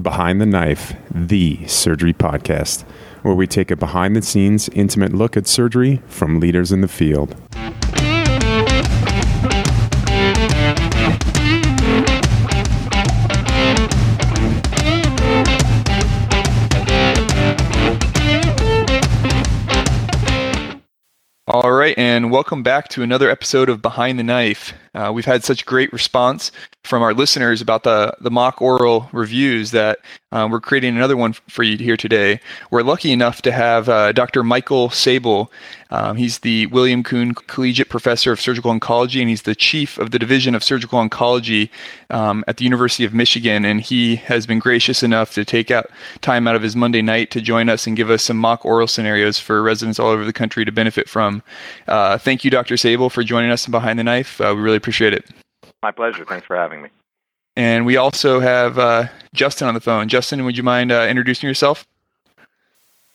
Behind the Knife, the surgery podcast, where we take a behind the scenes, intimate look at surgery from leaders in the field. Right, and welcome back to another episode of Behind the Knife. Uh, we've had such great response from our listeners about the, the mock oral reviews that uh, we're creating another one for you here today. We're lucky enough to have uh, Dr. Michael Sabel. Um, he's the William Coon Collegiate Professor of Surgical Oncology, and he's the chief of the Division of Surgical Oncology um, at the University of Michigan. And he has been gracious enough to take out time out of his Monday night to join us and give us some mock oral scenarios for residents all over the country to benefit from. Uh, thank you, Dr. Sabel, for joining us in Behind the Knife. Uh, we really appreciate it. My pleasure. Thanks for having me. And we also have uh, Justin on the phone. Justin, would you mind uh, introducing yourself?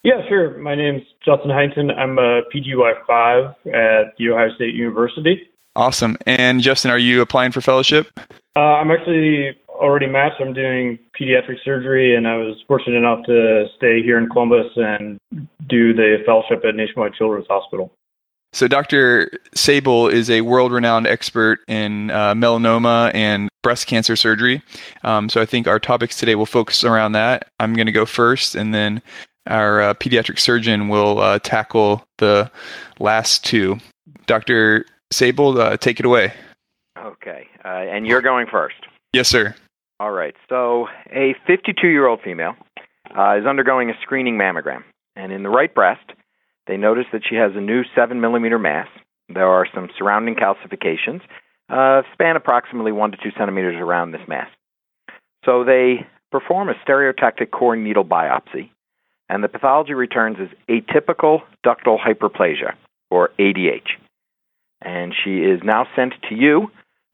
Yeah, sure. My name's Justin Huntington. I'm a PGY5 at The Ohio State University. Awesome. And Justin, are you applying for fellowship? Uh, I'm actually already matched. I'm doing pediatric surgery, and I was fortunate enough to stay here in Columbus and do the fellowship at Nationwide Children's Hospital. So, Dr. Sabel is a world renowned expert in uh, melanoma and breast cancer surgery. Um, so, I think our topics today will focus around that. I'm going to go first, and then our uh, pediatric surgeon will uh, tackle the last two. Dr. Sabel, uh, take it away. Okay. Uh, and you're going first. Yes, sir. All right. So, a 52 year old female uh, is undergoing a screening mammogram. And in the right breast, they notice that she has a new 7 millimeter mass. There are some surrounding calcifications, uh, span approximately 1 to 2 centimeters around this mass. So they perform a stereotactic core needle biopsy, and the pathology returns as atypical ductal hyperplasia, or ADH. And she is now sent to you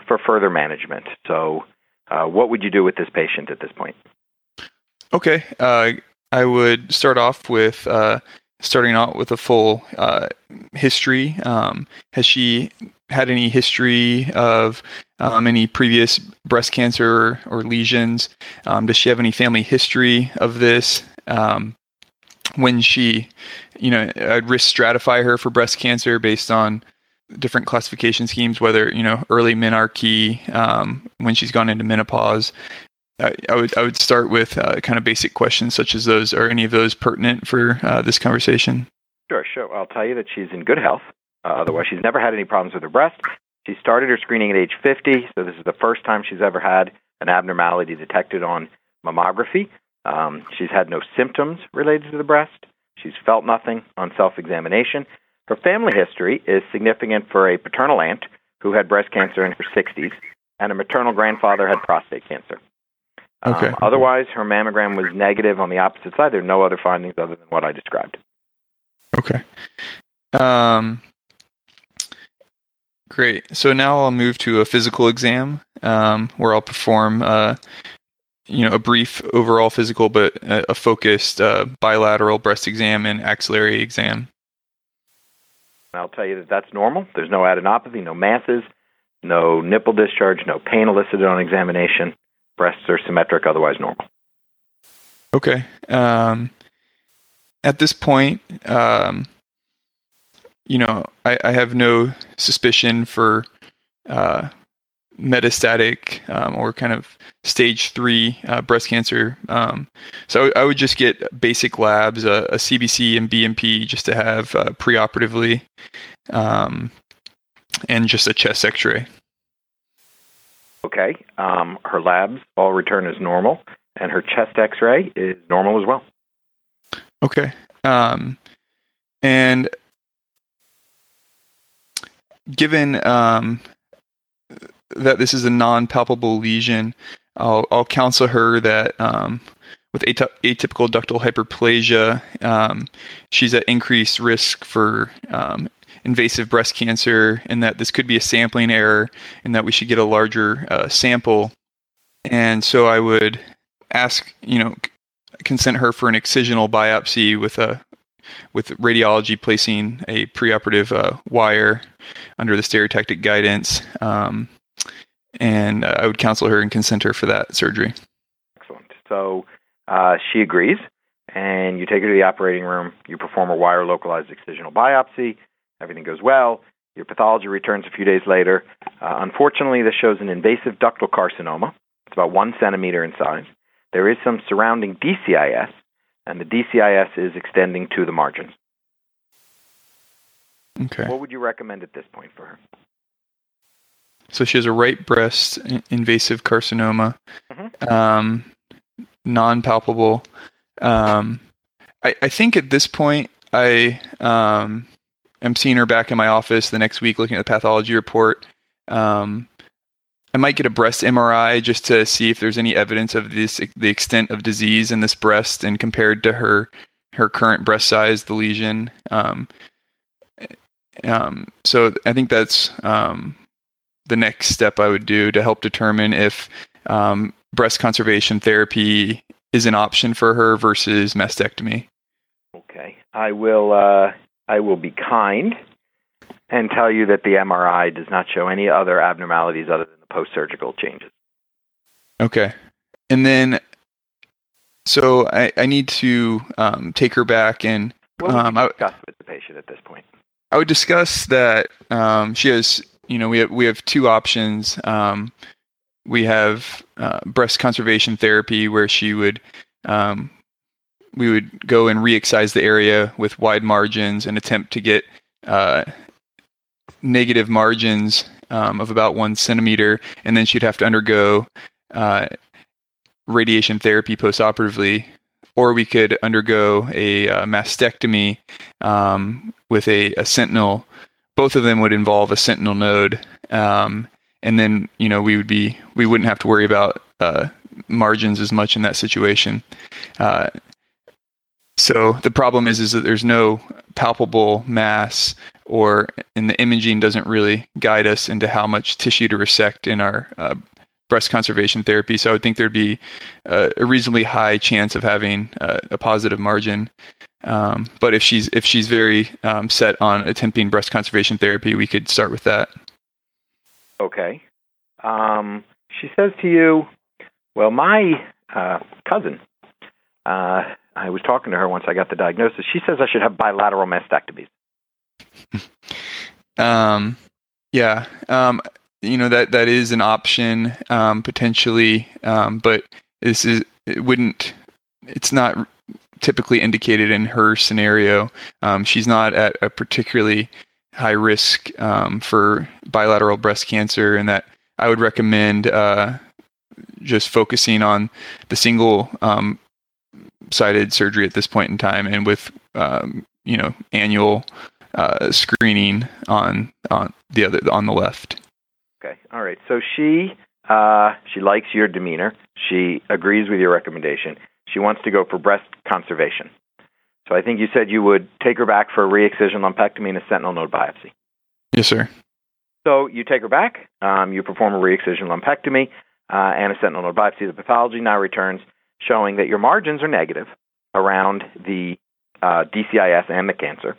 for further management. So, uh, what would you do with this patient at this point? Okay. Uh, I would start off with uh, starting out with a full uh, history. Um, has she had any history of um, any previous breast cancer or, lesions? Um, does she have any family history of this? Um, when she, you know, I'd risk stratify her for breast cancer based on different classification schemes, whether you know early menarche, um, when she's gone into menopause, I, I would I would start with uh, kind of basic questions such as those. Are any of those pertinent for uh, this conversation? Sure, sure. I'll tell you that she's in good health. Uh, otherwise, she's never had any problems with her breast. She started her screening at age 50, so this is the first time she's ever had an abnormality detected on mammography. Um, she's had no symptoms related to the breast. She's felt nothing on self examination. Her family history is significant for a paternal aunt who had breast cancer in her 60s, and a maternal grandfather had prostate cancer. Okay. Um, otherwise, her mammogram was negative on the opposite side. There are no other findings other than what I described. Okay. Um, great. So now I'll move to a physical exam um, where I'll perform, uh, you know, a brief overall physical, but a, a focused uh, bilateral breast exam and axillary exam. I'll tell you that that's normal. There's no adenopathy, no masses, no nipple discharge, no pain elicited on examination breasts are symmetric, otherwise normal. Okay. Um, at this point, um, you know, I, I, have no suspicion for uh, metastatic um, or kind of stage three uh, breast cancer. Um, so I would just get basic labs, a, a CBC and BMP, just to have uh, preoperatively, um, and just a chest X-ray. Okay. Um, her labs all return as normal, and her chest X-ray is normal as well. Okay. Um, and given um, that this is a non-palpable lesion, I'll, I'll counsel her that um, with atypical ductal hyperplasia, um, she's at increased risk for um, invasive breast cancer and that this could be a sampling error and that we should get a larger uh, sample. And so I would ask, you know, consent her for an excisional biopsy with a with radiology placing a preoperative uh, wire under the stereotactic guidance. Um, and uh, I would counsel her and consent her for that surgery. Excellent. So uh, she agrees, and you take her to the operating room. You perform a wire localized excisional biopsy. Everything goes well. Your pathology returns a few days later. Uh, unfortunately, this shows an invasive ductal carcinoma. It's about one centimeter in size. There is some surrounding DCIS, and the DCIS is extending to the margins. Okay. What would you recommend at this point for her? So she has a right breast invasive carcinoma, Mhm. um, non-palpable. Um, I, I think at this point, I um, am seeing her back in my office the next week, looking at the pathology report. Um, I might get a breast MRI just to see if there's any evidence of this, the extent of disease in this breast, and compared to her her current breast size, the lesion. Um, um, so I think that's um, the next step I would do to help determine if um, breast conservation therapy is an option for her versus mastectomy. Okay, I will. Uh, I will be kind and tell you that the MRI does not show any other abnormalities other than the post-surgical changes. Okay, and then so I, I need to um, take her back and What would Um, I- discuss with the patient at this point? I would discuss that um, she has, you know, we have we have two options. Um, we have uh, breast conservation therapy, where she would, um, we would go and re-excise the area with wide margins and attempt to get uh, negative margins um, of about one centimeter, and then she'd have to undergo uh, radiation therapy postoperatively, or we could undergo a uh, mastectomy um, with a, a sentinel. Both of them would involve a sentinel node, um, and then you know we would be we wouldn't have to worry about uh, margins as much in that situation. Uh, so the problem is is that there's no palpable mass, or and the imaging doesn't really guide us into how much tissue to resect in our uh, breast conservation therapy. So I would think there'd be uh, a reasonably high chance of having uh, a positive margin. Um, but if she's if she's very um, set on attempting breast conservation therapy, we could start with that. Okay. Um, she says to you, "Well, my uh, cousin. I was talking to her once I got the diagnosis. She says I should have bilateral mastectomies. Um, yeah, um, you know that that is an option um, potentially, um, but this is it wouldn't. It's not typically indicated in her scenario. Um, she's not at a particularly high risk um, for bilateral breast cancer, and that I would recommend uh, just focusing on the single um, sided surgery at this point in time, and with um, you know annual uh, screening on on the other on the left. Okay. All right. So she uh, she likes your demeanor. She agrees with your recommendation. She wants to go for breast conservation. So I think you said you would take her back for a re-excision lumpectomy and a sentinel node biopsy. Yes, sir. So you take her back. Um, you perform a re-excision lumpectomy uh, and a sentinel node biopsy. The pathology now returns showing that your margins are negative around the uh, DCIS and the cancer.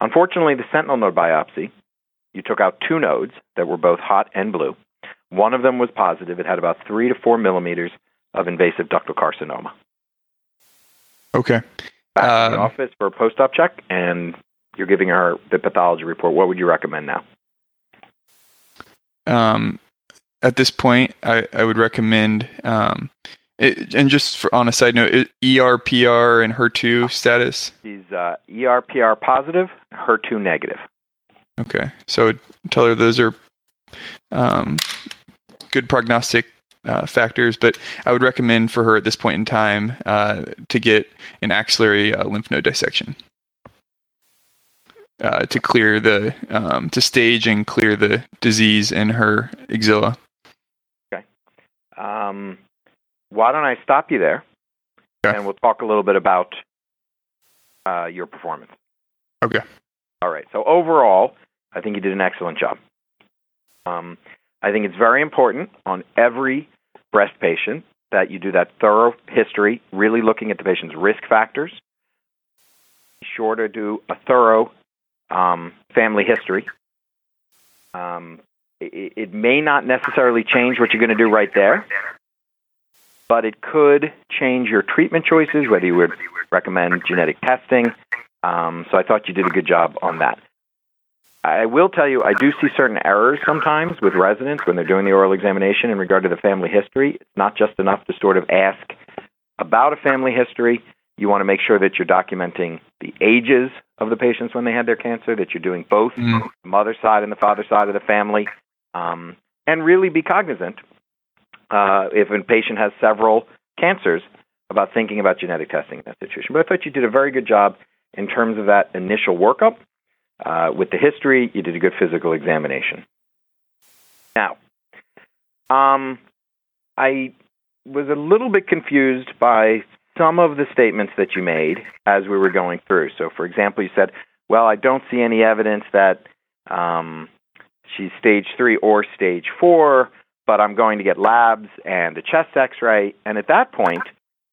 Unfortunately, the sentinel node biopsy, you took out two nodes that were both hot and blue. One of them was positive. It had about three to four millimeters of invasive ductal carcinoma. Okay. Back to the Um, office for a post-op check, and you're giving her the pathology report. What would you recommend now? Um, at this point, I, I would recommend, um, it, and just for, on a side note, ERPR and HER2 status. She's uh, ERPR positive, HER2 negative. Okay. So tell her those are um, good prognostic uh, factors, but I would recommend for her at this point in time uh, to get an axillary uh, lymph node dissection. Uh, to clear the um, to stage and clear the disease in her axilla. Okay. Um, why don't I stop you there, Okay. and we'll talk a little bit about uh, your performance. Okay. All right. So overall, I think you did an excellent job. Um, I think it's very important on every breast patient that you do that thorough history, really looking at the patient's risk factors. Be sure to do a thorough um, family history. Um, it, it may not necessarily change what you're going to do right there, but it could change your treatment choices, whether you would recommend genetic testing. Um, so I thought you did a good job on that. I will tell you, I do see certain errors sometimes with residents when they're doing the oral examination in regard to the family history. It's not just enough to sort of ask about a family history. You want to make sure that you're documenting the ages of the patients when they had their cancer, that you're doing both Mm. the mother side and the father side of the family, um, and really be cognizant uh, if a patient has several cancers about thinking about genetic testing in that situation. But I thought you did a very good job in terms of that initial workup. Uh, with the history, you did a good physical examination. Now, um, I was a little bit confused by some of the statements that you made as we were going through. So, for example, you said, "Well, I don't see any evidence that um, she's stage three or stage four, but I'm going to get labs and a chest X-ray." And at that point,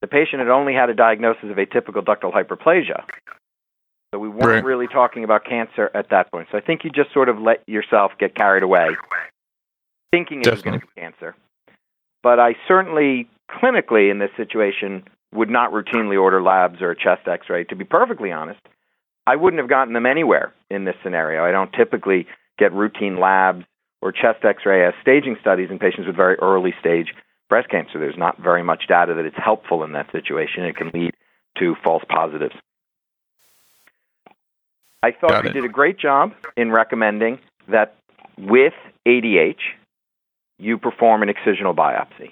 the patient had only had a diagnosis of atypical ductal hyperplasia. So we weren't Right. really talking about cancer at that point. So I think you just sort of let yourself get carried away, thinking it was going to be cancer. But I certainly, clinically in this situation, would not routinely order labs or a chest X-ray. To be perfectly honest, I wouldn't have gotten them anywhere in this scenario. I don't typically get routine labs or chest X-ray as staging studies in patients with very early stage breast cancer. There's not very much data that it's helpful in that situation. It can lead to false positives. I thought Got you it. did a great job in recommending that with ADH, you perform an excisional biopsy.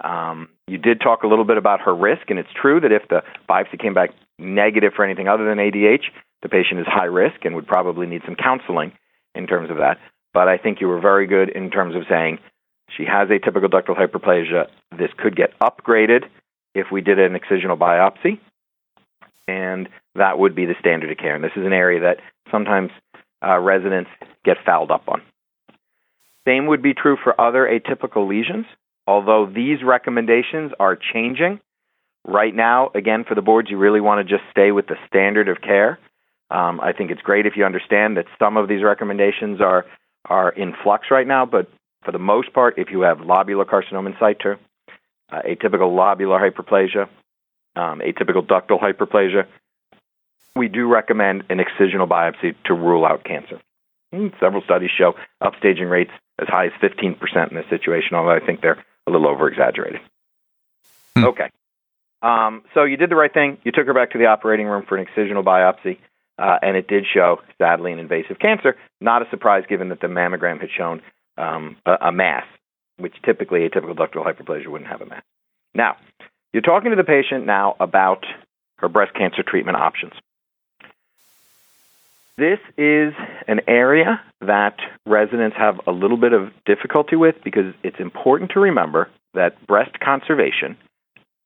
Um, you did talk a little bit about her risk, and it's true that if the biopsy came back negative for anything other than ADH, the patient is high risk and would probably need some counseling in terms of that. But I think you were very good in terms of saying she has atypical ductal hyperplasia. This could get upgraded if we did an excisional biopsy, and that would be the standard of care. And this is an area that sometimes uh, residents get fouled up on. Same would be true for other atypical lesions, although these recommendations are changing. Right now, again, for the boards, you really want to just stay with the standard of care. Um, I think it's great if you understand that some of these recommendations are are in flux right now, but for the most part, if you have lobular carcinoma in situ, uh, atypical lobular hyperplasia, um, atypical ductal hyperplasia, we do recommend an excisional biopsy to rule out cancer. Mm, Several studies show upstaging rates as high as 15% in this situation, although I think they're a little over exaggerated. Hmm. Okay. Um, so you did the right thing. You took her back to the operating room for an excisional biopsy, uh, and it did show, sadly, an invasive cancer. Not a surprise given that the mammogram had shown um, a, a mass, which typically atypical ductal hyperplasia wouldn't have a mass. Now, you're talking to the patient now about her breast cancer treatment options. This is an area that residents have a little bit of difficulty with because it's important to remember that breast conservation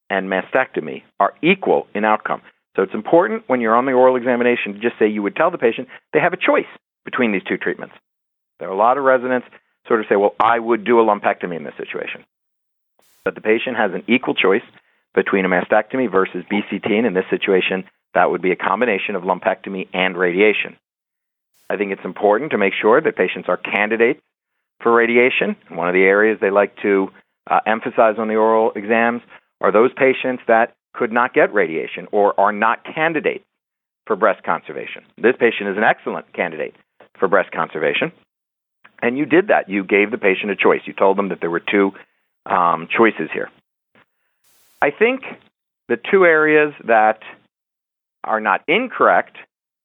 and mastectomy are equal in outcome. So it's important when you're on the oral examination to just say you would tell the patient they have a choice between these two treatments. There are a lot of residents sort of say, well, I would do a lumpectomy in this situation. But the patient has an equal choice between a mastectomy versus BCT, and in this situation, that would be a combination of lumpectomy and radiation. I think it's important to make sure that patients are candidates for radiation. One of the areas they like to uh, emphasize on the oral exams are those patients that could not get radiation or are not candidates for breast conservation. This patient is an excellent candidate for breast conservation. And you did that. You gave the patient a choice. You told them that there were two um, choices here. I think the two areas that are not incorrect,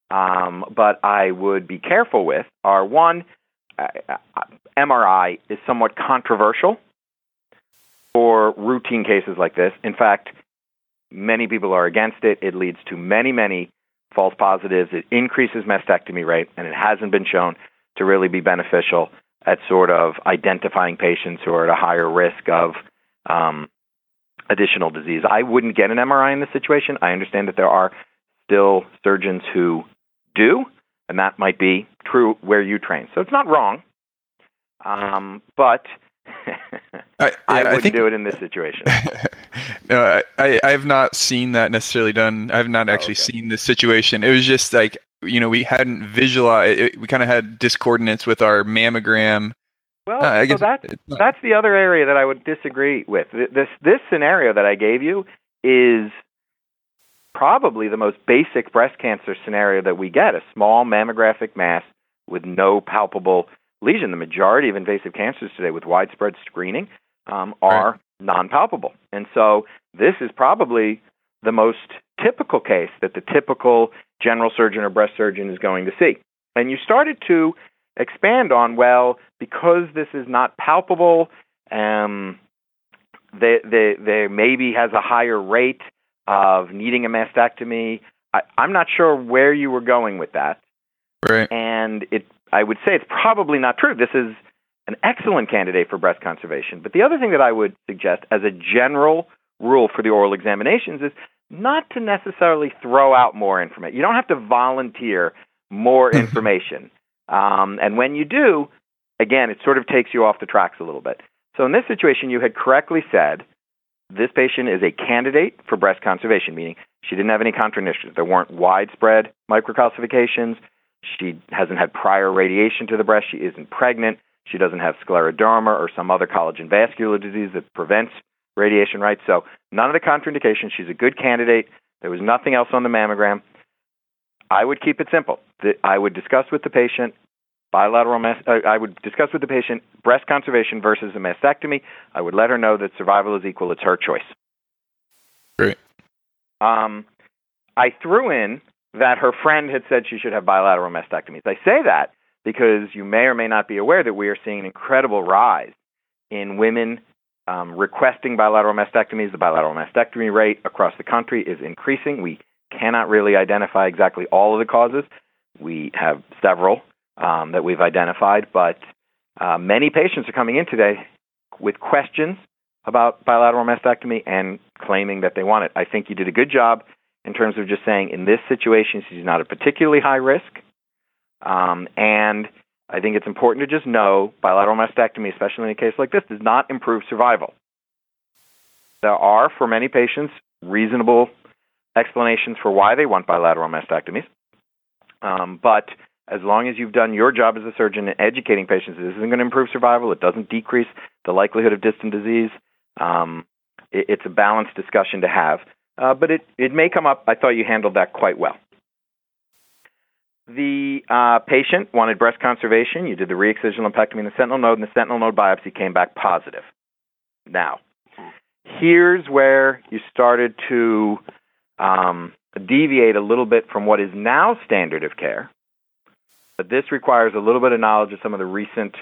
um, but I would be careful with, are one, uh, uh, MRI is somewhat controversial for routine cases like this. In fact, many people are against it. It leads to many, many false positives. It increases mastectomy rate, and it hasn't been shown to really be beneficial at sort of identifying patients who are at a higher risk of um, additional disease. I wouldn't get an MRI in this situation. I understand that there are still surgeons who do, and that might be true where you train. So it's not wrong, um, but I, I wouldn't think do it in this situation. no, I, I I have not seen that necessarily done. I have not Oh, actually okay. seen this situation. It was just like you know we hadn't visualized. It, we kind of had discoordinates with our mammogram Well, Uh, I so guess that's it's not- that's the other area that I would disagree with. This this scenario that I gave you is probably the most basic breast cancer scenario that we get: a small mammographic mass with no palpable lesion. The majority of invasive cancers today, with widespread screening, um, are non-palpable, and so this is probably the most typical case that the typical general surgeon or breast surgeon is going to see. And you started to expand on well because this is not palpable um they they they maybe has a higher rate of needing a mastectomy I, i'm not sure where you were going with that right. and it i would say it's probably not true this is an excellent candidate for breast conservation but the other thing that i would suggest as a general rule for the oral examinations is not to necessarily throw out more information you don't have to volunteer more information um, and when you do, again, it sort of takes you off the tracks a little bit. So in this situation, you had correctly said this patient is a candidate for breast conservation, meaning she didn't have any contraindications. There weren't widespread microcalcifications. She hasn't had prior radiation to the breast. She isn't pregnant. She doesn't have scleroderma or some other collagen vascular disease that prevents radiation, right? So none of the contraindications. She's a good candidate. There was nothing else on the mammogram. I would keep it simple. I would discuss with the patient bilateral mas- uh, I would discuss with the patient breast conservation versus a mastectomy. I would let her know that survival is equal. It's her choice. Great. Um, I threw in that her friend had said she should have bilateral mastectomies. I say that because you may or may not be aware that we are seeing an incredible rise in women um, requesting bilateral mastectomies. The bilateral mastectomy rate across the country is increasing. We cannot really identify exactly all of the causes. We have several um, that we've identified, but uh, many patients are coming in today with questions about bilateral mastectomy and claiming that they want it. I think you did a good job in terms of just saying in this situation she's not a particularly high risk, um, and I think it's important to just know bilateral mastectomy, especially in a case like this, does not improve survival. There are, for many patients, reasonable explanations for why they want bilateral mastectomies. Um, but as long as you've done your job as a surgeon in educating patients, this isn't going to improve survival. It doesn't decrease the likelihood of distant disease. Um, it, it's a balanced discussion to have, uh, but it, it may come up. I thought you handled that quite well. The uh, patient wanted breast conservation. You did the re-excisional lumpectomy in the sentinel node, and the sentinel node biopsy came back positive. Now, here's where you started to um, deviate a little bit from what is now standard of care, but this requires a little bit of knowledge of some of the recent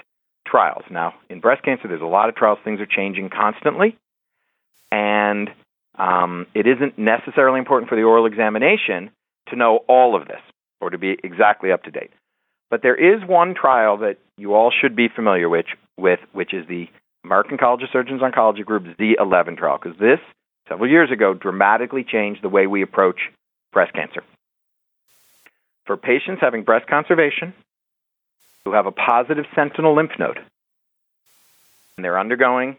trials. Now, in breast cancer, there's a lot of trials. Things are changing constantly, and um, it isn't necessarily important for the oral examination to know all of this or to be exactly up to date. But there is one trial that you all should be familiar with, with which is the American College of Surgeons Oncology Group's Z11 trial, because this, several years ago, dramatically changed the way we approach breast cancer. For patients having breast conservation who have a positive sentinel lymph node and they're undergoing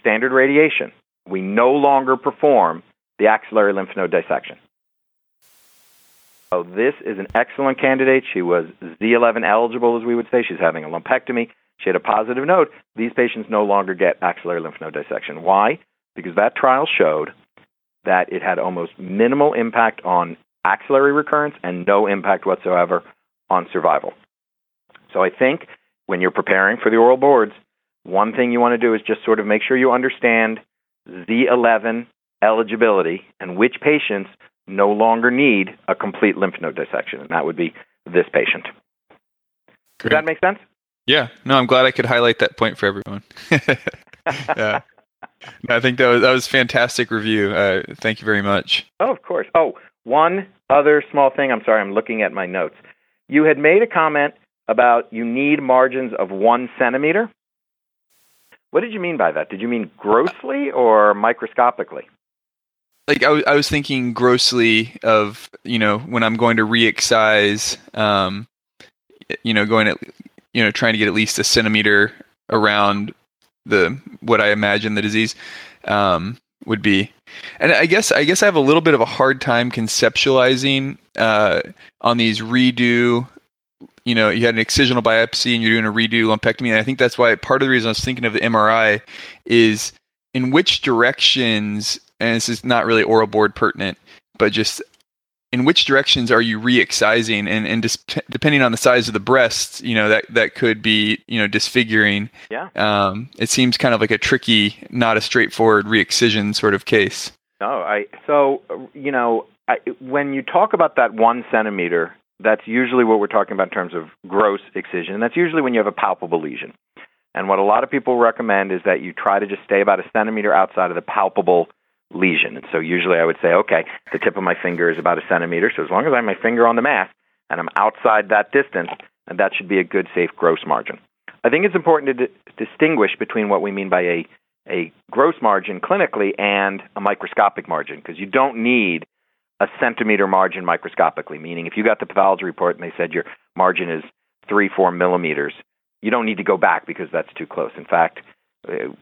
standard radiation, we no longer perform the axillary lymph node dissection. So this is an excellent candidate. She was Z11 eligible, as we would say. She's having a lumpectomy. She had a positive node. These patients no longer get axillary lymph node dissection. Why? Because that trial showed that it had almost minimal impact on axillary recurrence and no impact whatsoever on survival. So I think when you're preparing for the oral boards, one thing you want to do is just sort of make sure you understand Z11 eligibility and which patients no longer need a complete lymph node dissection, and that would be this patient. Does that make sense? Yeah. No, I'm glad I could highlight that point for everyone. yeah. No, I think that was that was fantastic review. Uh, thank you very much. Oh, of course. Oh, one other small thing. I'm sorry, I'm looking at my notes. You had made a comment about you need margins of one centimeter. What did you mean by that? Did you mean grossly or microscopically? Like I was, I was thinking grossly of you know when I'm going to re-excise, um, you know, going at you know trying to get at least a centimeter around the what I imagine the disease um, would be. And I guess I guess I have a little bit of a hard time conceptualizing uh, on these redo, you know you had an excisional biopsy and you're doing a redo lumpectomy. And I think that's why part of the reason I was thinking of the MRI is in which directions, and this is not really oral board pertinent, but just in which directions are you re-excising? And, and dis- depending on the size of the breast you know that that could be you know disfiguring. Yeah. Um, it seems kind of like a tricky not a straightforward re-excision sort of case. No i so you know I, when you talk about that one centimeter that's usually what we're talking about in terms of gross excision and that's usually when you have a palpable lesion and what a lot of people recommend is that you try to just stay about a centimeter outside of the palpable lesion. And so usually I would say, okay, the tip of my finger is about a centimeter. So as long as I have my finger on the mass and I'm outside that distance, and that should be a good, safe gross margin. I think it's important to distinguish between what we mean by a, a gross margin clinically and a microscopic margin, because you don't need a centimeter margin microscopically, meaning if you got the pathology report and they said your margin is three, four millimeters, you don't need to go back because that's too close. In fact, uh,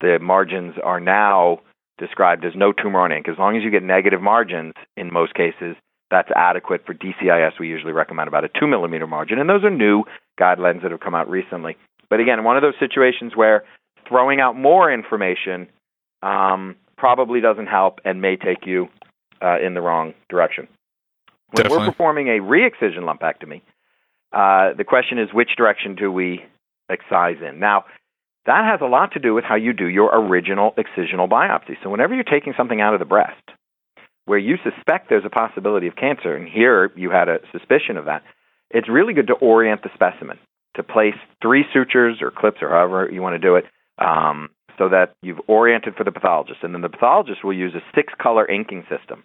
the margins are now described as no tumor on ink. As long as you get negative margins, in most cases, that's adequate for DCIS. We usually recommend about a two millimeter margin, and those are new guidelines that have come out recently. But again, one of those situations where throwing out more information um, probably doesn't help and may take you uh, in the wrong direction. When Definitely. we're performing a re-excision lumpectomy, uh, the question is which direction do we excise in? Now, that has a lot to do with how you do your original excisional biopsy. So, whenever you're taking something out of the breast where you suspect there's a possibility of cancer, and here you had a suspicion of that, it's really good to orient the specimen, to place three sutures or clips or however you want to do it, um, so that you've oriented for the pathologist. And then the pathologist will use a six color inking system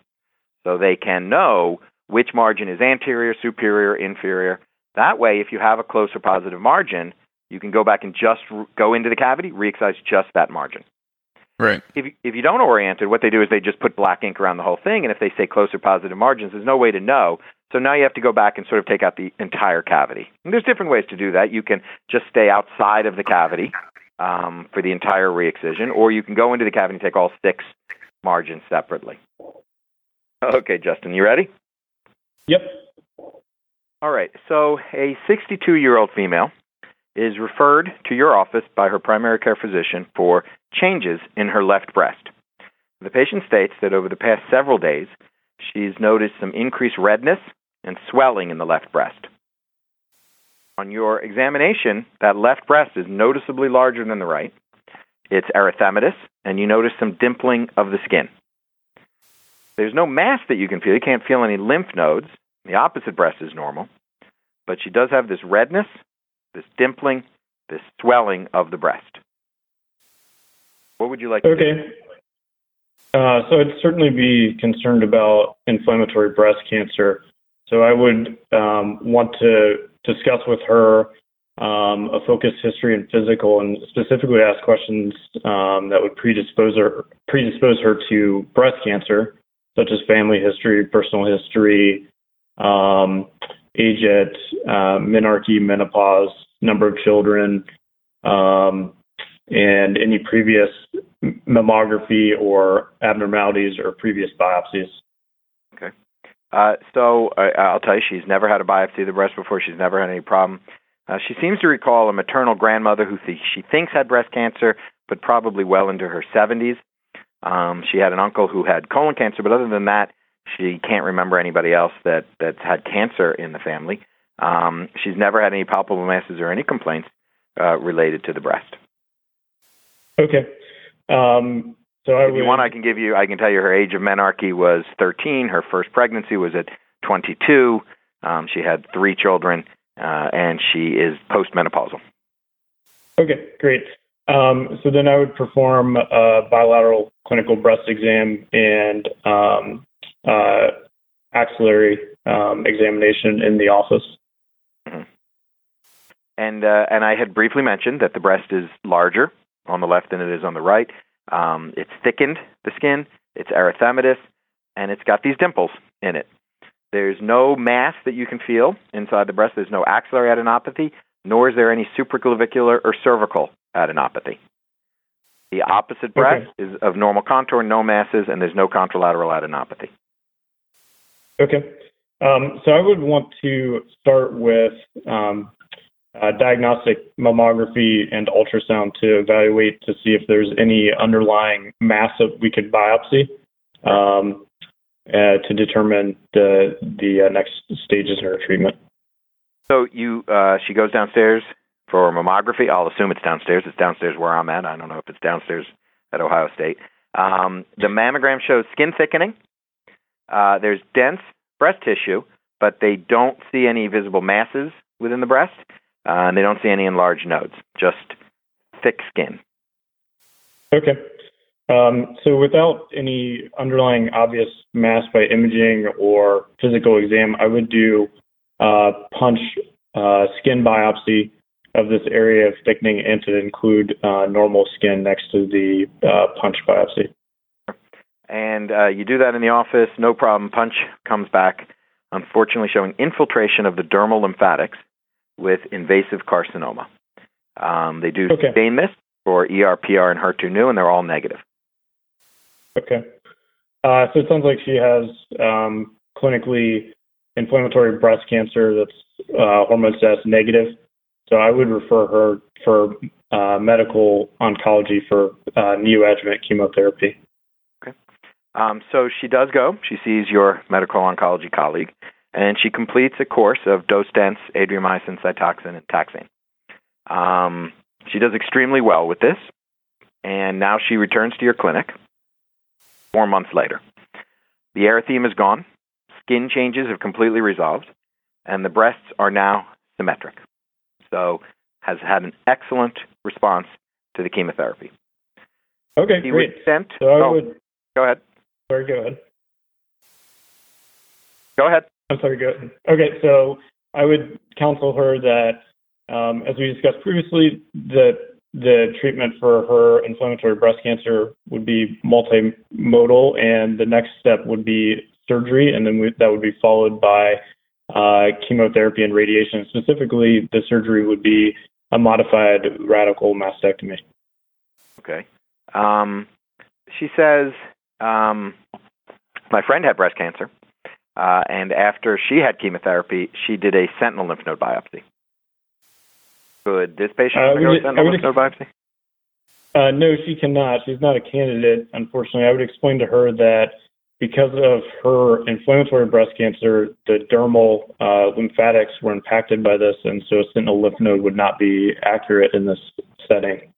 so they can know which margin is anterior, superior, inferior. That way, if you have a closer positive margin, you can go back and just r- go into the cavity, re-excise just that margin. right If if you don't orient it, what they do is they just put black ink around the whole thing, and if they say closer positive margins, there's no way to know. So now you have to go back and sort of take out the entire cavity. And there's different ways to do that. You can just stay outside of the cavity um, for the entire re-excision, or you can go into the cavity and take all six margins separately. Okay, Justin, you ready? Yep. All right. So a 62 year old female is referred to your office by her primary care physician for changes in her left breast. The patient states that over the past several days, she's noticed some increased redness and swelling in the left breast. On your examination, that left breast is noticeably larger than the right. It's erythematous, and you notice some dimpling of the skin. There's no mass that you can feel. You can't feel any lymph nodes. The opposite breast is normal, but she does have this redness, this dimpling, this swelling of the breast. What would you like to do? Okay. Uh, so I'd certainly be concerned about inflammatory breast cancer. So I would um, want to discuss with her um, a focused history and physical, and specifically ask questions um, that would predispose her predispose her to breast cancer, such as family history, personal history, um, age at uh, menarche, menopause, number of children, um, and any previous mammography or abnormalities or previous biopsies. Uh, so I, I'll tell you, she's never had a biopsy of the breast before. She's never had any problem. Uh, she seems to recall a maternal grandmother who th- she thinks had breast cancer, but probably well into her 70s. Um, she had an uncle who had colon cancer, but other than that, she can't remember anybody else that that's had cancer in the family. Um, she's never had any palpable masses or any complaints uh, related to the breast. Okay. Um, so I If would, you want, I can give you. I can tell you her age of menarche was 13. Her first pregnancy was at 22. Um, she had three children, uh, and she is postmenopausal. Okay, great. Um, so then I would perform a bilateral clinical breast exam and um, uh, axillary um, examination in the office. And uh, and I had briefly mentioned that the breast is larger on the left than it is on the right. Um, it's thickened the skin. It's erythematous, and it's got these dimples in it. There's no mass that you can feel inside the breast. There's no axillary adenopathy, nor is there any supraclavicular or cervical adenopathy. The opposite breast is of normal contour, no masses, and there's no contralateral adenopathy. Okay. Um, so I would want to start with um, uh, diagnostic mammography and ultrasound to evaluate to see if there's any underlying mass that we could biopsy um, uh, to determine the the uh, next stages in her treatment. So you, uh, she goes downstairs for mammography. I'll assume it's downstairs. It's downstairs where I'm at. I don't know if it's downstairs at Ohio State. Um, the mammogram shows skin thickening. Uh, there's dense breast tissue, but they don't see any visible masses within the breast, uh, and they don't see any enlarged nodes, just thick skin. Okay. Um, so without any underlying obvious mass by imaging or physical exam, I would do uh, punch uh, skin biopsy of this area of thickening and to include uh, normal skin next to the uh, punch biopsy. And uh, you do that in the office, no problem. Punch comes back, unfortunately showing infiltration of the dermal lymphatics with invasive carcinoma. Um, they do Okay. stain this for ER, PR, and HER2 neu, and they're all negative. Okay. Uh, so it sounds like she has um, clinically inflammatory breast cancer that's uh, hormone status negative. So I would refer her for uh, medical oncology for uh, neoadjuvant chemotherapy. Um, so she does go. She sees your medical oncology colleague, and she completes a course of dose dense adriamycin, cytoxan, and taxane. Um, she does extremely well with this, and now she returns to your clinic four months later. The erythema is gone, skin changes have completely resolved, and the breasts are now symmetric. So, has had an excellent response to the chemotherapy. Okay, He great. sent. So I oh, would. go ahead. Sorry, go ahead. Go ahead. I'm sorry, go ahead. Okay, so I would counsel her that, um, as we discussed previously, that the treatment for her inflammatory breast cancer would be multimodal, and the next step would be surgery, and then we, that would be followed by uh, chemotherapy and radiation. Specifically, the surgery would be a modified radical mastectomy. Okay. Um, she says, um, my friend had breast cancer, uh, and after she had chemotherapy, she did a sentinel lymph node biopsy. Could this patient Uh, undergo would a it- sentinel lymph node biopsy? Uh, no, she cannot. She's not a candidate, unfortunately. I would explain to her that because of her inflammatory breast cancer, the dermal uh, lymphatics were impacted by this, and so a sentinel lymph node would not be accurate in this setting.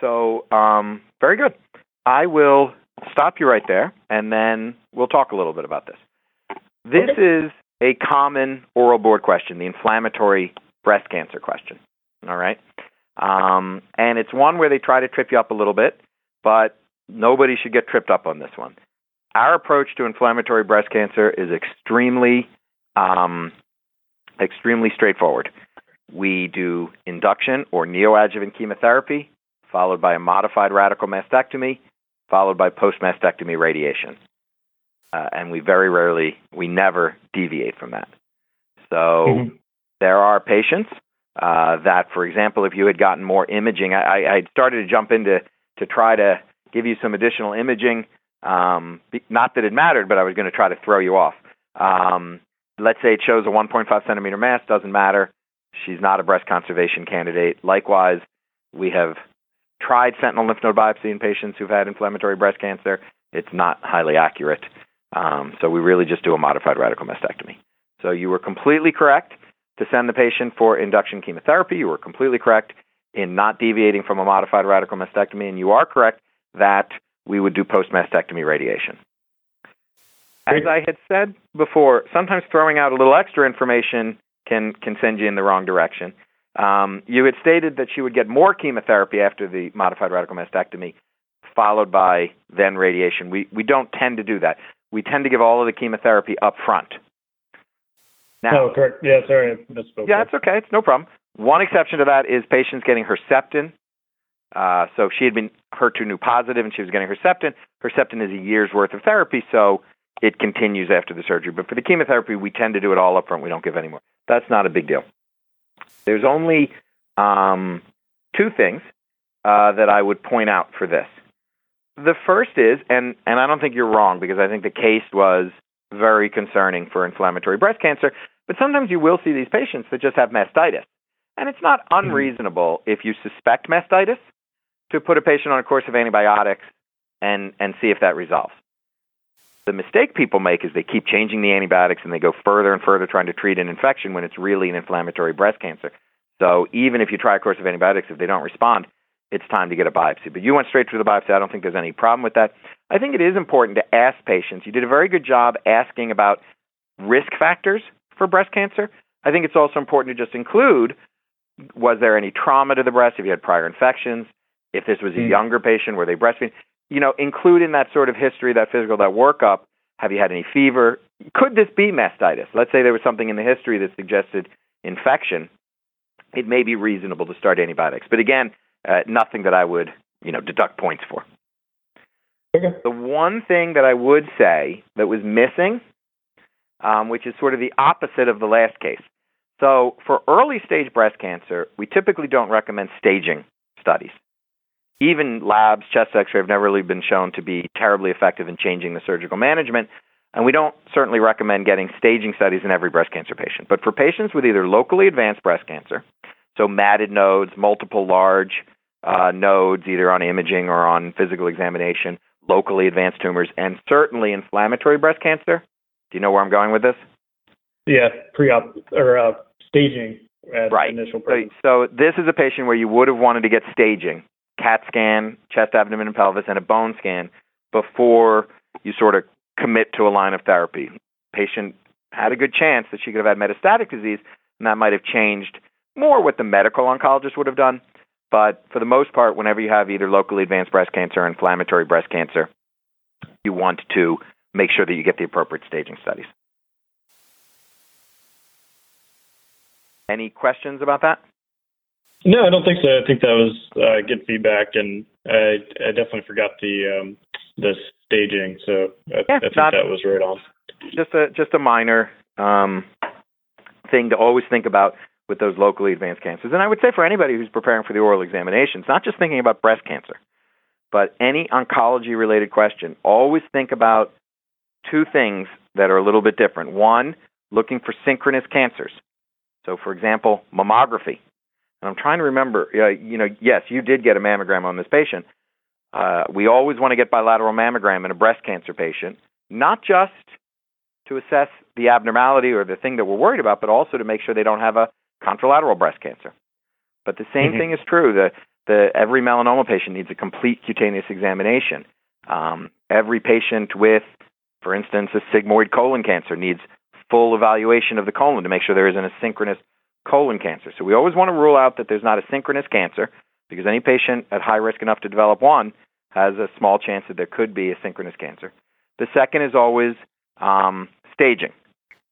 So, um, very good. I will stop you right there, and then we'll talk a little bit about this. This is a common oral board question, the inflammatory breast cancer question. All right? Um, and it's one where they try to trip you up a little bit, but nobody should get tripped up on this one. Our approach to inflammatory breast cancer is extremely, um, extremely straightforward. We do induction or neoadjuvant chemotherapy, followed by a modified radical mastectomy, followed by post mastectomy radiation. Uh, and we very rarely, we never deviate from that. So Mhm. there are patients uh, that, for example, if you had gotten more imaging, I, I I started to jump into to try to give you some additional imaging. Um, not that it mattered, but I was going to try to throw you off. Um, let's say it shows a 1.5 centimeter mass, doesn't matter. She's not a breast conservation candidate. Likewise, we have tried sentinel lymph node biopsy in patients who've had inflammatory breast cancer. It's not highly accurate. Um, so we really just do a modified radical mastectomy. So you were completely correct to send the patient for induction chemotherapy. You were completely correct in not deviating from a modified radical mastectomy, and you are correct that we would do post mastectomy radiation. As I had said before, sometimes throwing out a little extra information can can send you in the wrong direction. Um, you had stated that she would get more chemotherapy after the modified radical mastectomy, followed by then radiation. We we don't tend to do that. We tend to give all of the chemotherapy up front. Now, Oh, correct. Yeah, sorry, I misspoke. yeah, it's okay. It's no problem. One exception to that is patients getting Herceptin. Uh, so she had been HER2 neu positive and she was getting Herceptin, Herceptin is a year's worth of therapy, so it continues after the surgery. But for the chemotherapy, we tend to do it all up front. We don't give any more. That's not a big deal. There's only um, two things uh, that I would point out for this. The first is, and, and I don't think you're wrong because I think the case was very concerning for inflammatory breast cancer. But sometimes you will see these patients that just have mastitis. And it's not Mm-hmm. unreasonable if you suspect mastitis to put a patient on a course of antibiotics and, and see if that resolves. The mistake people make is they keep changing the antibiotics and they go further and further trying to treat an infection when it's really an inflammatory breast cancer. So even if you try a course of antibiotics, if they don't respond, it's time to get a biopsy. But you went straight to the biopsy. I don't think there's any problem with that. I think it is important to ask patients. You did a very good job asking about risk factors for breast cancer. I think it's also important to just include was there any trauma to the breast if you had prior infections, if this was a Mm. younger patient, were they breastfeeding? You know, include in that sort of history, that physical, that workup, have you had any fever? Could this be mastitis? Let's say there was something in the history that suggested infection. It may be reasonable to start antibiotics. But again, uh, nothing that I would, you know, deduct points for. Okay. The one thing that I would say that was missing, um, which is sort of the opposite of the last case. So, for early stage breast cancer, we typically don't recommend staging studies. Even labs, chest x ray, have never really been shown to be terribly effective in changing the surgical management. And we don't certainly recommend getting staging studies in every breast cancer patient. But for patients with either locally advanced breast cancer, so matted nodes, multiple large uh, nodes, either on imaging or on physical examination, locally advanced tumors, and certainly inflammatory breast cancer. Do you know where I'm going with this? Yeah, pre-op or uh, staging at Right. initial So, presence. so this is a patient where you would have wanted to get staging, CAT scan, chest, abdomen, and pelvis, and a bone scan before you sort of commit to a line of therapy. Patient had a good chance that she could have had metastatic disease, and that might have changed more what the medical oncologist would have done. But for the most part, whenever you have either locally advanced breast cancer or inflammatory breast cancer, you want to make sure that you get the appropriate staging studies. Any questions about that? No, I don't think so. I think that was uh, good feedback, and I, I definitely forgot the um, the staging. So I, Yeah, I think not- that was right on. just a just a minor um, thing to always think about with those locally advanced cancers. And I would say for anybody who's preparing for the oral examinations, not just thinking about breast cancer, but any oncology related question, always think about two things that are a little bit different. One, looking for synchronous cancers. So, for example, mammography. And I'm trying to remember, uh, you know, yes, you did get a mammogram on this patient. Uh, we always want to get bilateral mammogram in a breast cancer patient, not just to assess the abnormality or the thing that we're worried about, but also to make sure they don't have a contralateral breast cancer. But the same Mhm. thing is true. The, the, every melanoma patient needs a complete cutaneous examination. Um, every patient with, for instance, a sigmoid colon cancer needs full evaluation of the colon to make sure there isn't a synchronous colon cancer. So we always want to rule out that there's not a synchronous cancer because any patient at high risk enough to develop one has a small chance that there could be a synchronous cancer. The second is always um, staging.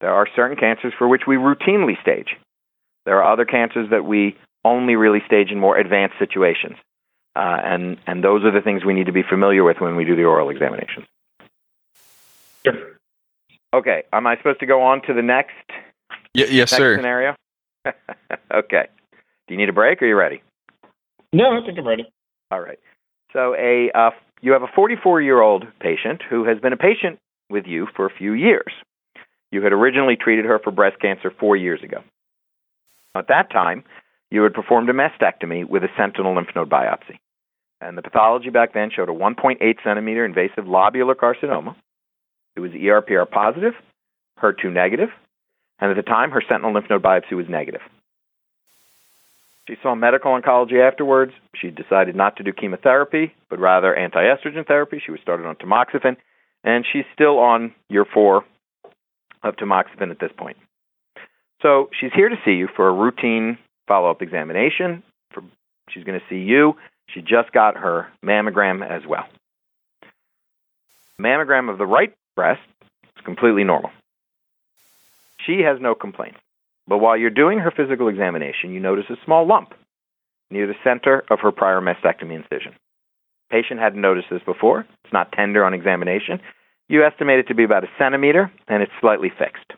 There are certain cancers for which we routinely stage. There are other cancers that we only really stage in more advanced situations. Uh, and, and those are the things we need to be familiar with when we do the oral examinations. Sure. Okay, am I supposed to go on to the next, Y- yes, next sir. scenario? okay. Do you need a break or are you ready? No, I think I'm ready. All right. So a uh, you have a 44 year old patient who has been a patient with you for a few years. You had originally treated her for breast cancer four years ago. At that time, you had performed a mastectomy with a sentinel lymph node biopsy. And the pathology back then showed a 1.8 centimeter invasive lobular carcinoma. It was ERPR positive, HER2 negative, and at the time, her sentinel lymph node biopsy was negative. She saw medical oncology afterwards. She decided not to do chemotherapy, but rather anti-estrogen therapy. She was started on tamoxifen, and she's still on year four of tamoxifen at this point. So she's here to see you for a routine follow-up examination. For, she's going to see you. She just got her mammogram as well. Mammogram of the right breast is completely normal. She has no complaints. But while you're doing her physical examination, you notice a small lump near the center of her prior mastectomy incision. Patient hadn't noticed this before. It's not tender on examination. You estimate it to be about a centimeter, and it's slightly fixed.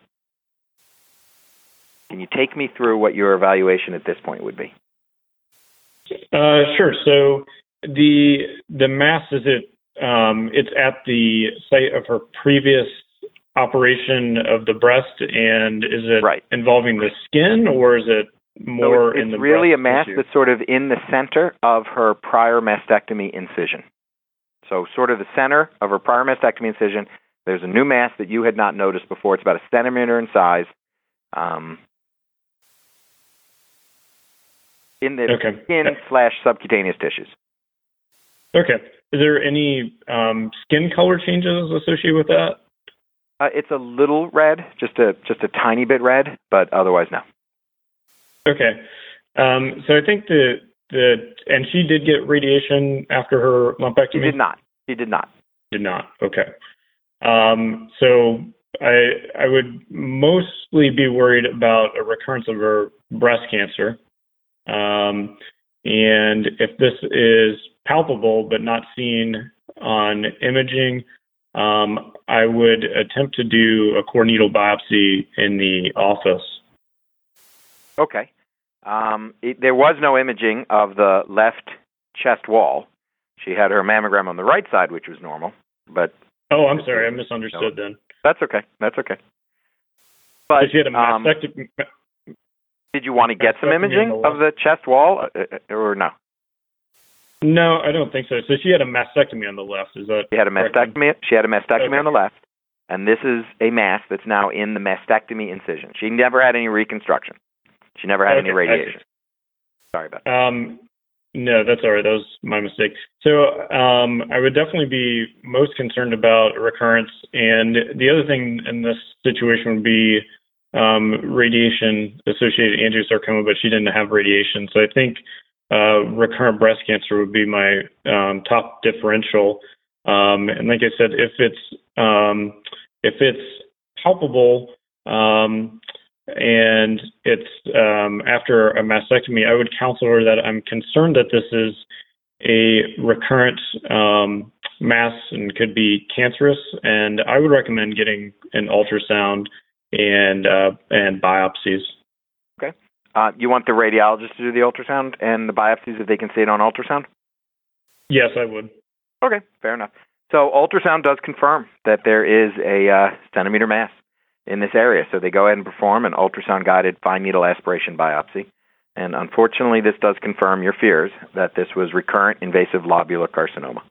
Can you take me through what your evaluation at this point would be? Uh, sure. So the the mass is it um, it's at the site of her previous operation of the breast, and is it Right. involving the skin, or is it more so it's, in it's the really a mass that's sort of in the center of her prior mastectomy incision. So, sort of the center of her prior mastectomy incision, there's a new mass that you had not noticed before. It's about a centimeter in size. Um, in the Okay. skin slash subcutaneous tissues. Okay. Is there any um, skin color changes associated with that? Uh, it's a little red, just a just a tiny bit red, but otherwise no. Okay. Um, so I think that the and she did get radiation after her lumpectomy. She did not. She did not. Did not. Okay. Um, so I I would mostly be worried about a recurrence of her breast cancer. Um, and if this is palpable but not seen on imaging, um, I would attempt to do a core needle biopsy in the office. Okay. Um, it, there was no imaging of the left chest wall. She had her mammogram on the right side, which was normal, but Oh, I'm sorry, I misunderstood then. that's okay. That's okay. But she had a um, did you want to get some imaging of the chest wall, uh, uh, or no? No, I don't think so. So she had a mastectomy on the left. Is that She had a correct? mastectomy. She had a mastectomy Okay. on the left, and this is a mass that's now in the mastectomy incision. She never had any reconstruction. She never had any Okay, I radiation. Sorry about that. Um, no, that's all right. That was my mistake. So um, I would definitely be most concerned about recurrence. And the other thing in this situation would be um, radiation associated angiosarcoma, but she didn't have radiation. So I think uh, recurrent breast cancer would be my um, top differential. Um, and like I said, if it's um, if it's palpable um, and it's um, after a mastectomy, I would counsel her that I'm concerned that this is a recurrent um, mass and could be cancerous, and I would recommend getting an ultrasound and uh, and biopsies. Uh, you want the radiologist to do the ultrasound and the biopsies if they can see it on ultrasound? Yes, I would. Okay, fair enough. So ultrasound does confirm that there is a uh, centimeter mass in this area. So they go ahead and perform an ultrasound guided fine needle aspiration biopsy. And unfortunately, this does confirm your fears that this was recurrent invasive lobular carcinoma.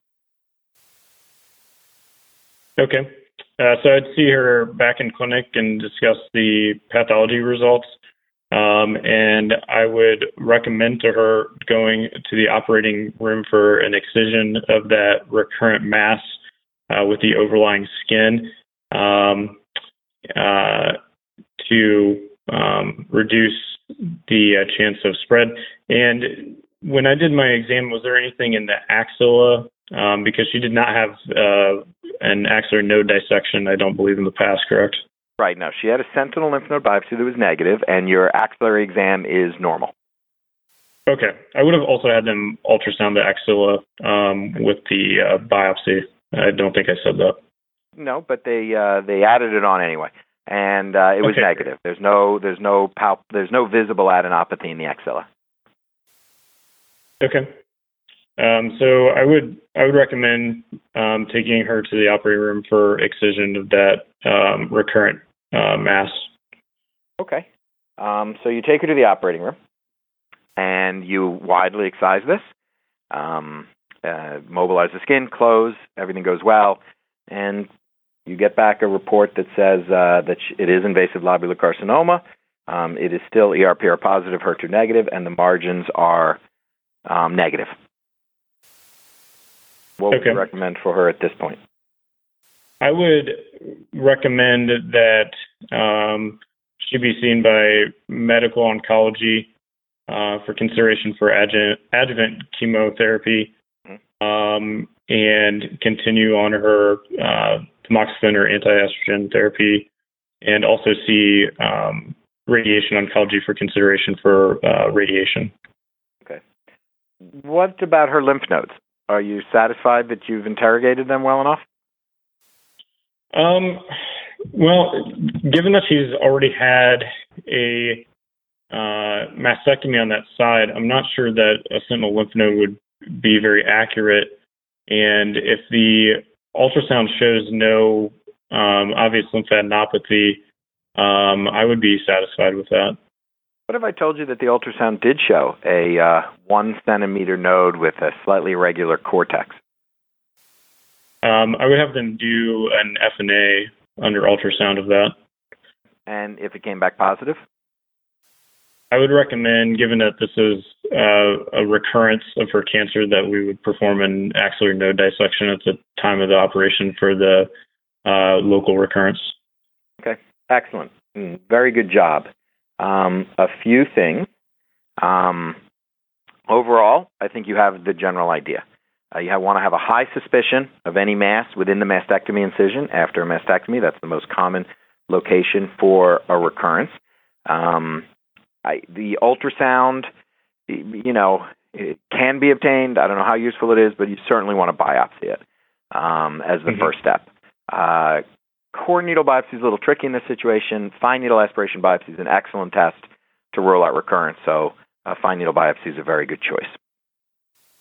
Okay. Uh, so I'd see her back in clinic and discuss the pathology results. Um, and I would recommend to her going to the operating room for an excision of that recurrent mass uh, with the overlying skin um, uh, to um, reduce the uh, chance of spread. And when I did my exam, was there anything in the axilla? Um, because she did not have uh, an axillary node dissection, I don't believe, in the past, correct? Right. Now, she had a sentinel lymph node biopsy that was negative, and your axillary exam is normal. Okay. I would have also had them ultrasound the axilla um, with the uh, biopsy. I don't think I said that. No, but they uh, they added it on anyway, and uh, it was Okay. negative. There's no there's no palp there's no visible adenopathy in the axilla. Okay. Um, so I would I would recommend um, taking her to the operating room for excision of that um, recurrent uh, mass. Okay. Um, so you take her to the operating room, and you widely excise this, um, uh, mobilize the skin, close, everything goes well, and you get back a report that says uh, that it is invasive lobular carcinoma. Um, it is still ERPR positive, HER2 negative, and the margins are um, negative. What would you recommend for her at this point? I would recommend that um, she be seen by medical oncology uh, for consideration for adjuvant, adjuvant chemotherapy um, and continue on her uh, tamoxifen or anti-estrogen therapy, and also see um, radiation oncology for consideration for uh, radiation. Okay. What about her lymph nodes? Are you satisfied that you've interrogated them well enough? Um, well, given that she's already had a uh, mastectomy on that side, I'm not sure that a sentinel lymph node would be very accurate. And if the ultrasound shows no um, obvious lymphadenopathy, um, I would be satisfied with that. What if I told you that the ultrasound did show a uh, one centimeter node with a slightly irregular cortex? Um, I would have them do an FNA under ultrasound of that. And if it came back positive? I would recommend, given that this is uh, a recurrence of her cancer, that we would perform an axillary node dissection at the time of the operation for the uh, local recurrence. Okay, excellent. Mm, very good job. Um, a few things. Um, overall, I think you have the general idea. Uh, you want to have a high suspicion of any mass within the mastectomy incision after a mastectomy. That's the most common location for a recurrence. Um, I, the ultrasound, you know, it can be obtained. I don't know how useful it is, but you certainly want to biopsy it um, as the mm-hmm. first step. Uh, core needle biopsy is a little tricky in this situation. Fine needle aspiration biopsy is an excellent test to rule out recurrence. So, uh, fine needle biopsy is a very good choice.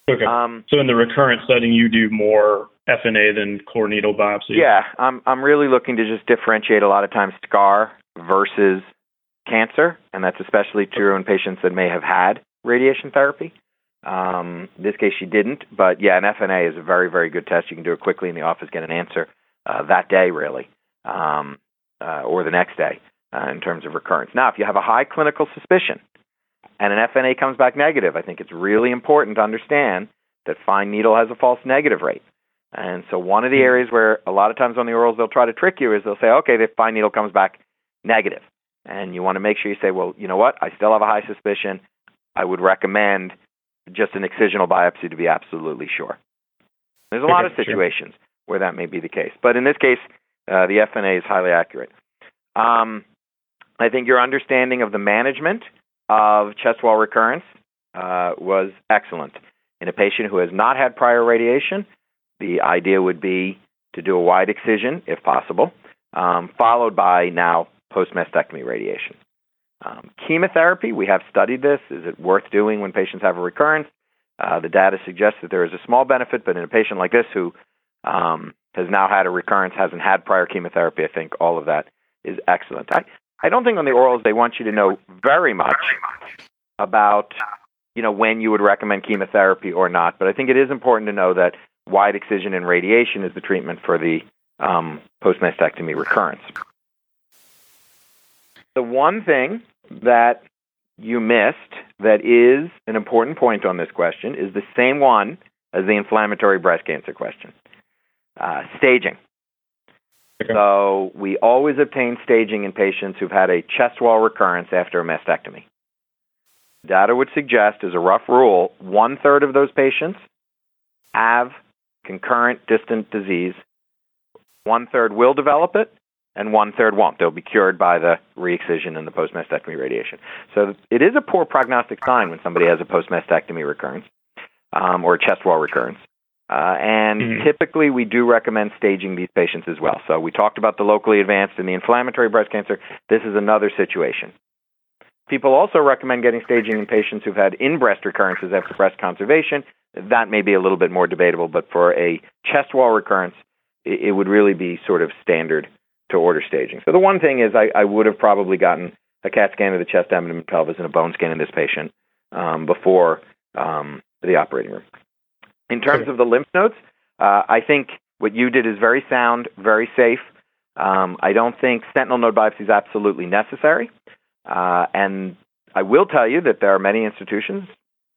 Okay. Um, so, in the recurrent setting, you do more FNA than core needle biopsy. Yeah, I'm I'm really looking to just differentiate a lot of times scar versus cancer, and that's especially true in patients that may have had radiation therapy. Um, in this case, she didn't, but yeah, an FNA is a very, very good test. You can do it quickly in the office, get an answer uh, that day, really, um, uh, or the next day uh, in terms of recurrence. Now, if you have a high clinical suspicion and an FNA comes back negative, I think it's really important to understand that fine needle has a false negative rate. And so, one of the hmm. areas where a lot of times on the orals they'll try to trick you is they'll say, okay, the fine needle comes back negative. And you want to make sure you say, well, you know what? I still have a high suspicion. I would recommend just an excisional biopsy to be absolutely sure. There's a lot of situations where that may be the case. But in this case, uh, the FNA is highly accurate. Um, I think your understanding of the management of chest wall recurrence uh, was excellent. In a patient who has not had prior radiation, the idea would be to do a wide excision if possible, um, followed by now post mastectomy radiation. Um, chemotherapy, we have studied this. Is it worth doing when patients have a recurrence? Uh, the data suggests that there is a small benefit, but in a patient like this who um, has now had a recurrence, hasn't had prior chemotherapy, I think all of that is excellent. I, I don't think on the orals they want you to know very much about you know when you would recommend chemotherapy or not, but I think it is important to know that wide excision and radiation is the treatment for the um, post mastectomy recurrence. The one thing that you missed that is an important point on this question is the same one as the inflammatory breast cancer question uh, staging. Okay. So, we always obtain staging in patients who've had a chest wall recurrence after a mastectomy. Data would suggest, as a rough rule, one third of those patients have concurrent distant disease. One third will develop it, and one third won't. They'll be cured by the re-excision and the post-mastectomy radiation. So it is a poor prognostic sign when somebody has a post-mastectomy recurrence um, or a chest wall recurrence. Uh, and mm-hmm. typically, we do recommend staging these patients as well. So we talked about the locally advanced and the inflammatory breast cancer. This is another situation. People also recommend getting staging in patients who've had in-breast recurrences after breast conservation. That may be a little bit more debatable, but for a chest wall recurrence, it, it would really be sort of standard to order staging. So the one thing is I, I would have probably gotten a CAT scan of the chest, abdomen, pelvis, and a bone scan in this patient um, before um, the operating room. In terms of the lymph nodes, uh, I think what you did is very sound, very safe. Um, I don't think sentinel node biopsy is absolutely necessary. Uh, and I will tell you that there are many institutions,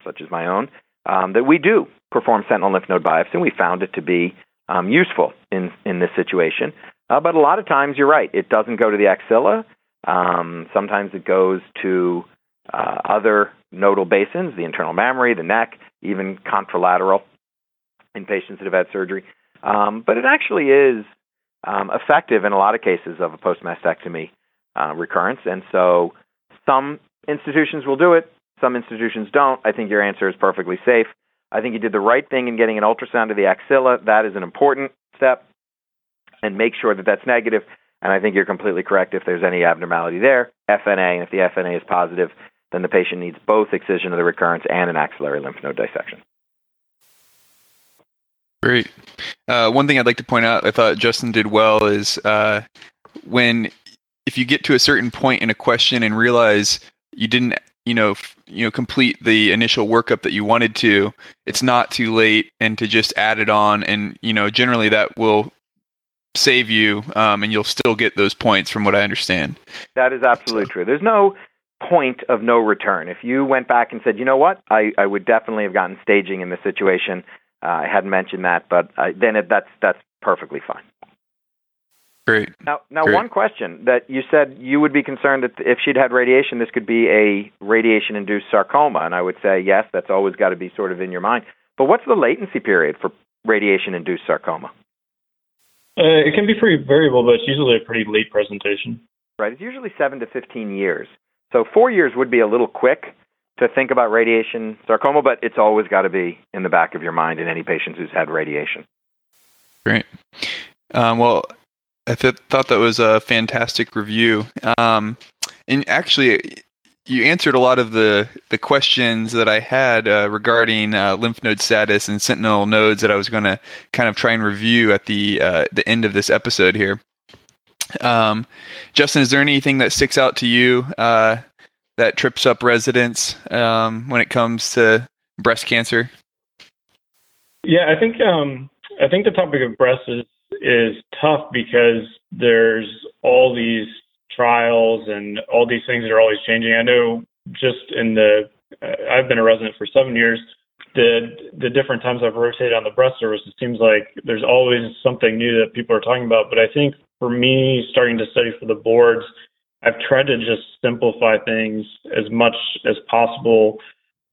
such as my own, um, that we do perform sentinel lymph node biopsy, and we found it to be um, useful in, in this situation. Uh, but a lot of times, you're right, it doesn't go to the axilla. Um, sometimes it goes to uh, other nodal basins, the internal mammary, the neck, even contralateral in patients that have had surgery. Um, but it actually is um, effective in a lot of cases of a post mastectomy uh, recurrence. And so some institutions will do it, some institutions don't. I think your answer is perfectly safe. I think you did the right thing in getting an ultrasound of the axilla. That is an important step and make sure that that's negative. And I think you're completely correct. If there's any abnormality there, FNA, and if the FNA is positive, then the patient needs both excision of the recurrence and an axillary lymph node dissection. Great. uh, one thing I'd like to point out, I thought Justin did well, is uh, when if you get to a certain point in a question and realize you didn't, you know, f- you know, complete the initial workup that you wanted to, it's not too late, and to just add it on, and you know, generally that will save you, um, and you'll still get those points, from what I understand. That is absolutely true. There's no point of no return. If you went back and said, you know what, I, I would definitely have gotten staging in this situation. Uh, I hadn't mentioned that, but uh, then it, that's that's perfectly fine. Great. Now, now Great. one question that you said you would be concerned that if she'd had radiation, this could be a radiation-induced sarcoma, and I would say yes, that's always got to be sort of in your mind. But what's the latency period for radiation-induced sarcoma? Uh, it can be pretty variable, but it's usually a pretty late presentation. Right, it's usually seven to fifteen years. So four years would be a little quick to think about radiation sarcoma, but it's always got to be in the back of your mind in any patient who's had radiation. Great. Um, well, I th- thought that was a fantastic review. Um, and actually, you answered a lot of the, the questions that I had uh, regarding uh, lymph node status and sentinel nodes that I was going to kind of try and review at the uh, the end of this episode here. Um, Justin, is there anything that sticks out to you uh, that trips up residents um, when it comes to breast cancer? Yeah, I think um, I think the topic of breast is is tough because there's all these trials and all these things that are always changing. I know just in the uh, I've been a resident for seven years. The the different times I've rotated on the breast service, it seems like there's always something new that people are talking about. But I think for me, starting to study for the boards, I've tried to just simplify things as much as possible.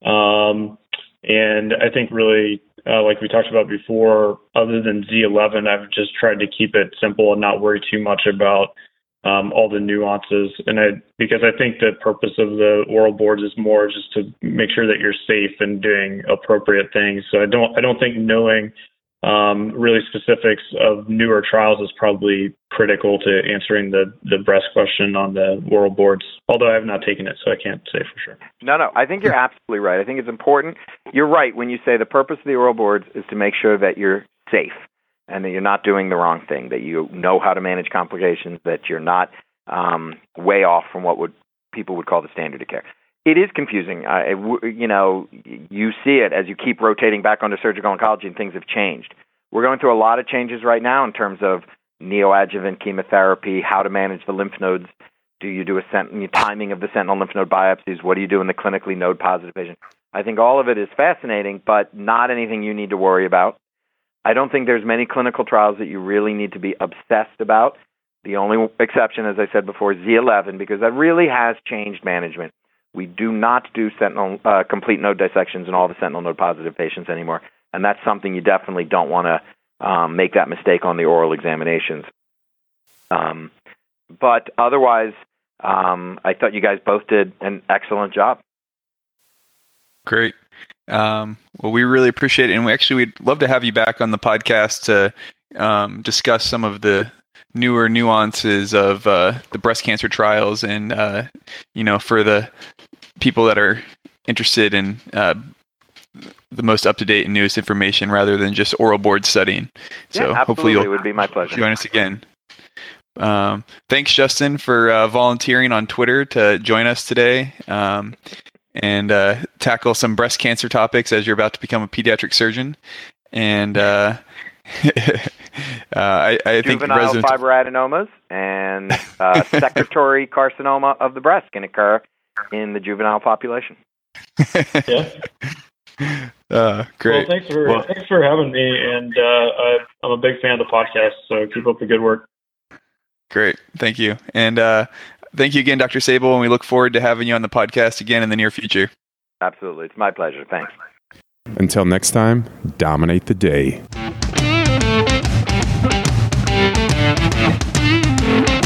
Um, and I think really, uh, like we talked about before, other than Z11, I've just tried to keep it simple and not worry too much about um, all the nuances. And I, because I think the purpose of the oral boards is more just to make sure that you're safe and doing appropriate things. So I don't, I don't think knowing um, really specifics of newer trials is probably critical to answering the, the breast question on the oral boards, although I have not taken it, so I can't say for sure. No, no, I think you're absolutely right. I think it's important. You're right when you say the purpose of the oral boards is to make sure that you're safe and that you're not doing the wrong thing, that you know how to manage complications, that you're not um, way off from what would people would call the standard of care. It is confusing. I, you know, you see it as you keep rotating back onto surgical oncology, and things have changed. We're going through a lot of changes right now in terms of neoadjuvant chemotherapy, how to manage the lymph nodes. Do you do a sent- timing of the sentinel lymph node biopsies? What do you do in the clinically node positive patient? I think all of it is fascinating, but not anything you need to worry about. I don't think there's many clinical trials that you really need to be obsessed about. The only exception, as I said before, is Z11, because that really has changed management. We do not do sentinel uh, complete node dissections in all the sentinel node positive patients anymore, and that's something you definitely don't want to um, make that mistake on the oral examinations. Um, but otherwise, um, I thought you guys both did an excellent job. Great. Um, well, we really appreciate it, and we actually we'd love to have you back on the podcast to um, discuss some of the newer nuances of uh, the breast cancer trials, and uh, you know, for the people that are interested in uh, the most up to date and newest information, rather than just oral board studying. So yeah, hopefully, you'll it would be my pleasure. join us again. Um, thanks, Justin, for uh, volunteering on Twitter to join us today. Um, and uh, tackle some breast cancer topics as you're about to become a pediatric surgeon. And uh, I, I think Juvenile resident- fibroadenomas and uh, secretory carcinoma of the breast can occur in the juvenile population. Yeah. Uh, great. Well, thanks for Well- thanks for having me, and uh, I, I'm a big fan of the podcast. So keep up the good work. Great. Thank you. And uh, thank you again, Dr. Sabel. And we look forward to having you on the podcast again in the near future. Absolutely. It's my pleasure. Thanks. Until next time, dominate the day. Thank you.